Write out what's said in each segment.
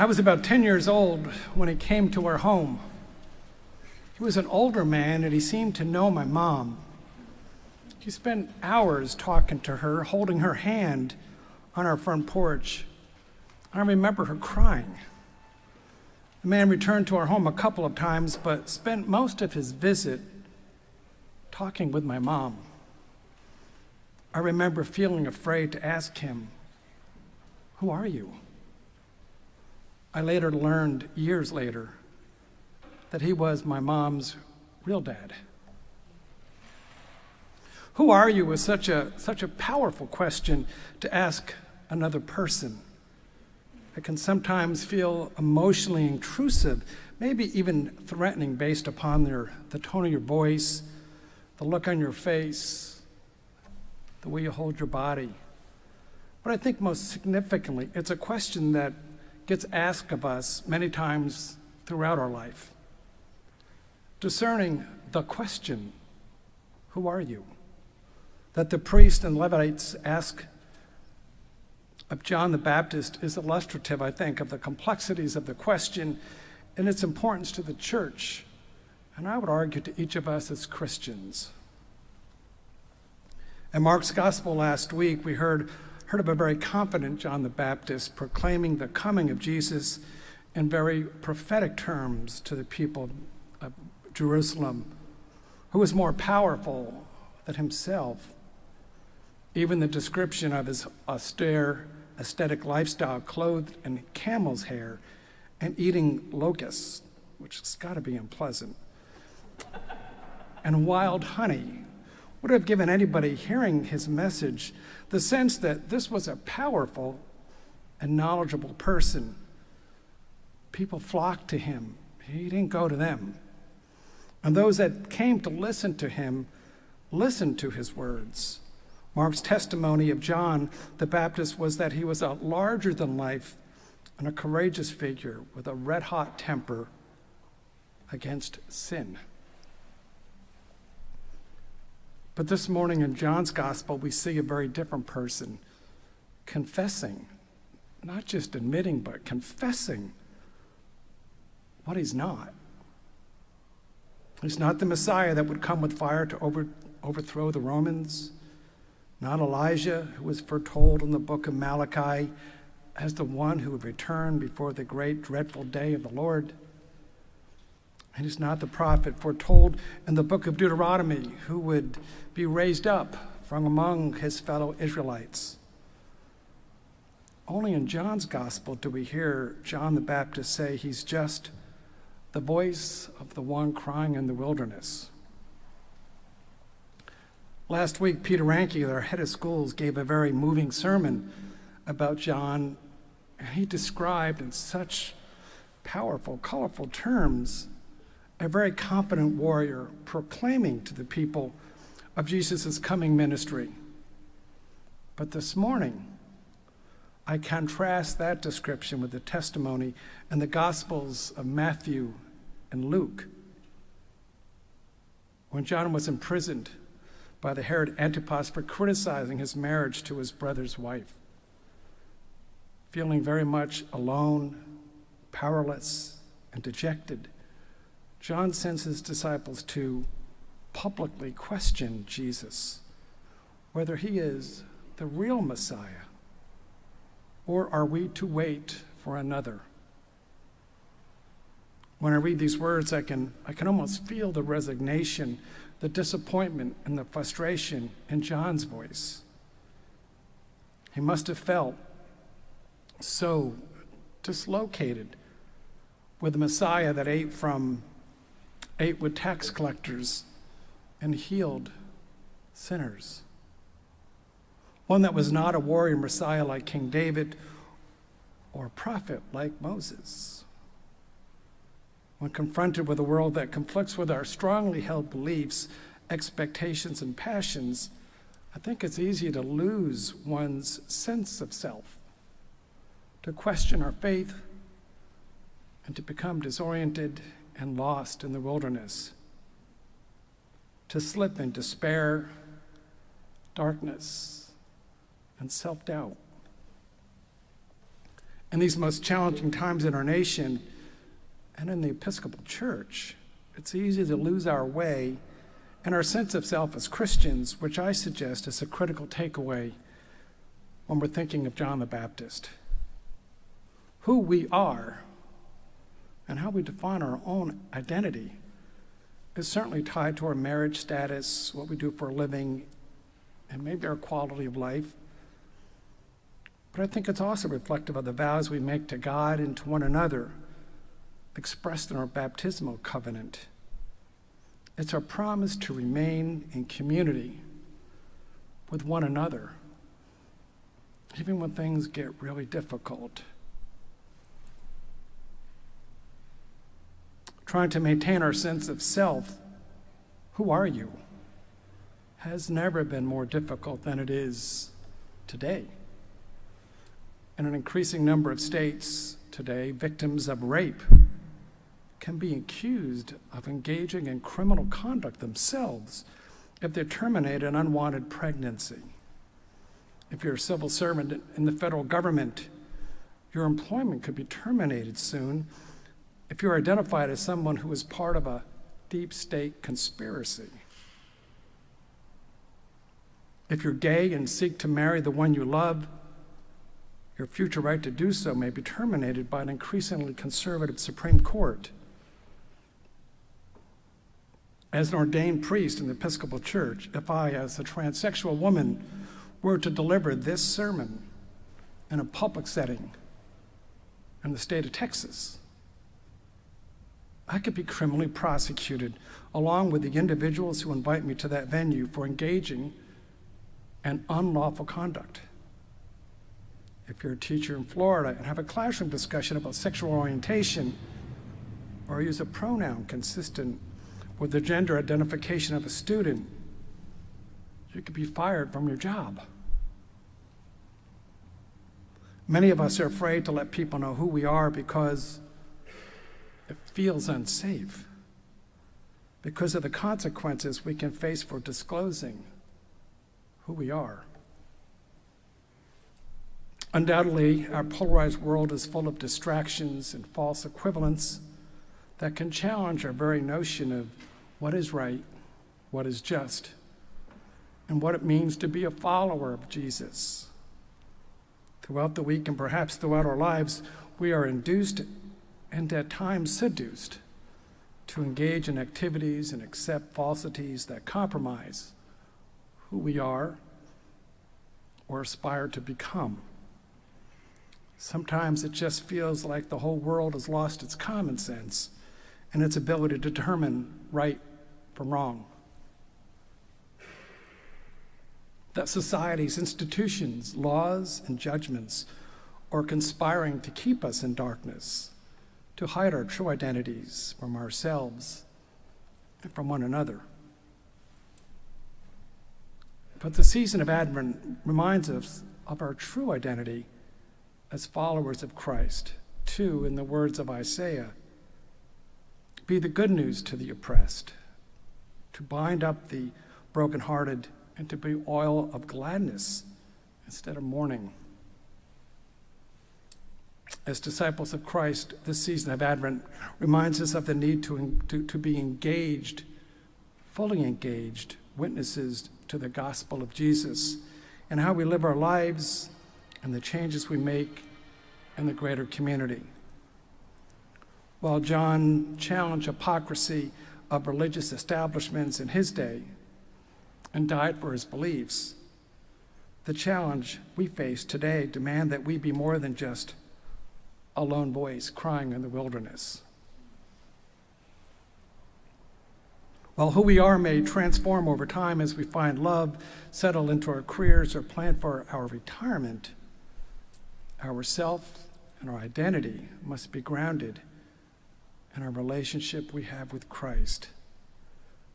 I was about 10 years old when he came to our home. He was an older man and he seemed to know my mom. He spent hours talking to her, holding her hand on our front porch. I remember her crying. The man returned to our home a couple of times, but spent most of his visit talking with my mom. I remember feeling afraid to ask him, Who are you? I later learned, years later, that he was my mom's real dad. Who are you is such a, such a powerful question to ask another person. It can sometimes feel emotionally intrusive, maybe even threatening based upon their, the tone of your voice, the look on your face, the way you hold your body. But I think most significantly, it's a question that gets asked of us many times throughout our life. Discerning the question, Who are you? that the priests and Levites ask of John the Baptist is illustrative, I think, of the complexities of the question and its importance to the church, and I would argue to each of us as Christians. In Mark's gospel last week, we heard, heard of a very confident John the Baptist proclaiming the coming of Jesus in very prophetic terms to the people of Jerusalem, who was more powerful than himself. Even the description of his austere, aesthetic lifestyle, clothed in camel's hair and eating locusts, which has got to be unpleasant, and wild honey would have given anybody hearing his message the sense that this was a powerful and knowledgeable person. People flocked to him, he didn't go to them. And those that came to listen to him listened to his words. Mark's testimony of John the Baptist was that he was a larger than life and a courageous figure with a red hot temper against sin. But this morning in John's gospel, we see a very different person confessing, not just admitting, but confessing what he's not. He's not the Messiah that would come with fire to over, overthrow the Romans, not Elijah, who was foretold in the book of Malachi as the one who would return before the great dreadful day of the Lord. And he's not the prophet foretold in the book of Deuteronomy who would be raised up from among his fellow Israelites. Only in John's gospel do we hear John the Baptist say he's just the voice of the one crying in the wilderness. Last week, Peter Ranke, our head of schools, gave a very moving sermon about John, and he described in such powerful, colorful terms a very confident warrior proclaiming to the people of Jesus' coming ministry. But this morning, I contrast that description with the testimony in the Gospels of Matthew and Luke. When John was imprisoned by the Herod Antipas for criticizing his marriage to his brother's wife, feeling very much alone, powerless, and dejected John sends his disciples to publicly question Jesus whether he is the real Messiah or are we to wait for another? When I read these words, I can, I can almost feel the resignation, the disappointment, and the frustration in John's voice. He must have felt so dislocated with the Messiah that ate from ate with tax collectors, and healed sinners. One that was not a warrior Messiah like King David or a prophet like Moses. When confronted with a world that conflicts with our strongly held beliefs, expectations, and passions, I think it's easy to lose one's sense of self, to question our faith, and to become disoriented and lost in the wilderness, to slip in despair, darkness, and self doubt. In these most challenging times in our nation and in the Episcopal Church, it's easy to lose our way and our sense of self as Christians, which I suggest is a critical takeaway when we're thinking of John the Baptist. Who we are and how we define our own identity is certainly tied to our marriage status, what we do for a living, and maybe our quality of life. But I think it's also reflective of the vows we make to God and to one another, expressed in our baptismal covenant. It's our promise to remain in community with one another, even when things get really difficult. Trying to maintain our sense of self, who are you, has never been more difficult than it is today. In an increasing number of states today, victims of rape can be accused of engaging in criminal conduct themselves if they terminate an unwanted pregnancy. If you're a civil servant in the federal government, your employment could be terminated soon if you're identified as someone who is part of a deep state conspiracy. If you're gay and seek to marry the one you love, your future right to do so may be terminated by an increasingly conservative Supreme Court. As an ordained priest in the Episcopal Church, if I, as a transsexual woman, were to deliver this sermon in a public setting in the state of Texas, I could be criminally prosecuted along with the individuals who invite me to that venue for engaging in unlawful conduct. If you're a teacher in Florida and have a classroom discussion about sexual orientation, or use a pronoun consistent with the gender identification of a student, you could be fired from your job. Many of us are afraid to let people know who we are because it feels unsafe, because of the consequences we can face for disclosing who we are. Undoubtedly, our polarized world is full of distractions and false equivalents that can challenge our very notion of what is right, what is just, and what it means to be a follower of Jesus. Throughout the week and perhaps throughout our lives, we are induced and at times seduced to engage in activities and accept falsities that compromise who we are or aspire to become. Sometimes it just feels like the whole world has lost its common sense and its ability to determine right from wrong. That society's institutions, laws, and judgments are conspiring to keep us in darkness, to hide our true identities from ourselves and from one another. But the season of Advent reminds us of our true identity as followers of Christ. To, in the words of Isaiah, be the good news to the oppressed, to bind up the brokenhearted, and to be oil of gladness instead of mourning. As disciples of Christ, this season of Advent reminds us of the need to, to, to be engaged, fully engaged, witnesses to the gospel of Jesus and how we live our lives and the changes we make in the greater community. While John challenged hypocrisy of religious establishments in his day and died for his beliefs, the challenge we face today demand that we be more than just a lone voice crying in the wilderness. While who we are may transform over time as we find love, settle into our careers, or plan for our retirement, our self and our identity must be grounded in our relationship we have with Christ.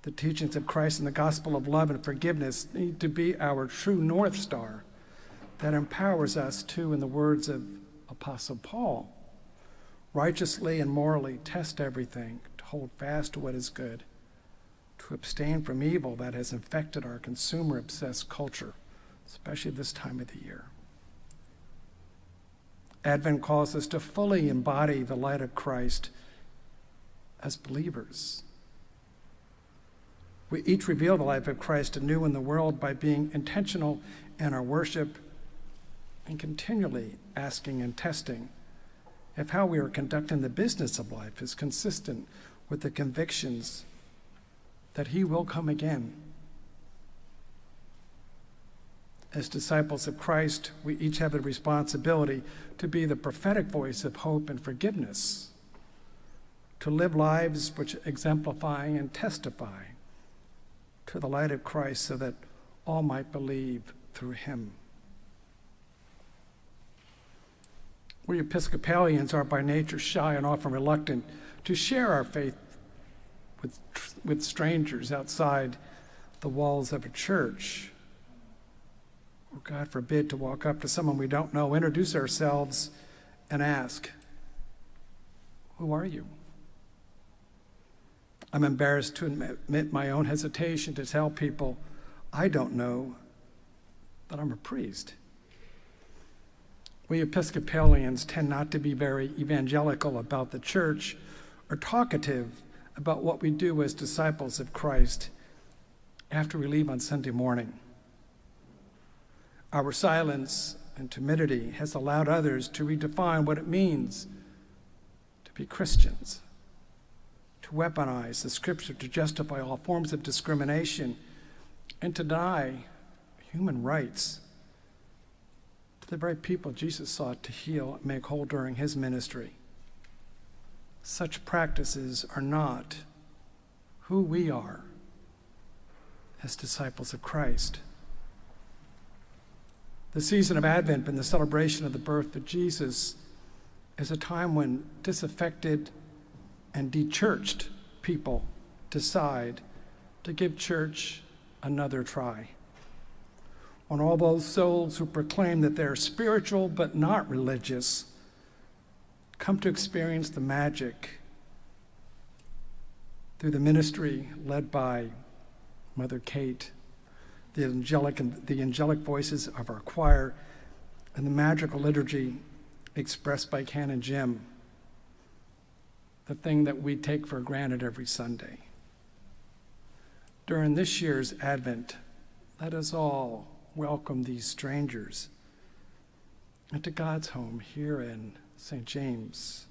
The teachings of Christ and the gospel of love and forgiveness need to be our true North Star that empowers us to, in the words of Apostle Paul, righteously and morally test everything, to hold fast to what is good, to abstain from evil that has infected our consumer obsessed culture, especially this time of the year. Advent calls us to fully embody the light of Christ as believers. We each reveal the life of Christ anew in the world by being intentional in our worship and continually asking and testing if how we are conducting the business of life is consistent with the convictions that He will come again. As disciples of Christ, we each have a responsibility to be the prophetic voice of hope and forgiveness, to live lives which exemplify and testify to the light of Christ so that all might believe through Him. We Episcopalians are by nature shy and often reluctant to share our faith with, with strangers outside the walls of a church. Or, God forbid, to walk up to someone we don't know, introduce ourselves, and ask, Who are you? I'm embarrassed to admit my own hesitation to tell people I don't know that I'm a priest. We Episcopalians tend not to be very evangelical about the church or talkative about what we do as disciples of Christ after we leave on Sunday morning. Our silence and timidity has allowed others to redefine what it means to be Christians, to weaponize the scripture to justify all forms of discrimination, and to deny human rights the very people Jesus sought to heal and make whole during his ministry. Such practices are not who we are as disciples of Christ. The season of Advent and the celebration of the birth of Jesus is a time when disaffected and dechurched people decide to give church another try on all those souls who proclaim that they're spiritual but not religious come to experience the magic through the ministry led by Mother Kate, the angelic, the angelic voices of our choir, and the magical liturgy expressed by Canon Jim, the thing that we take for granted every Sunday. During this year's Advent, let us all welcome these strangers into God's home here in St. James.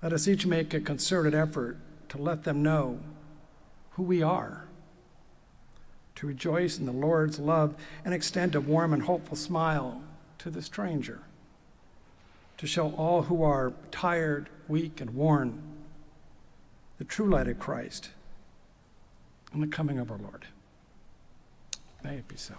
Let us each make a concerted effort to let them know who we are, to rejoice in the Lord's love and extend a warm and hopeful smile to the stranger, to show all who are tired, weak, and worn the true light of Christ and the coming of our Lord. Be so.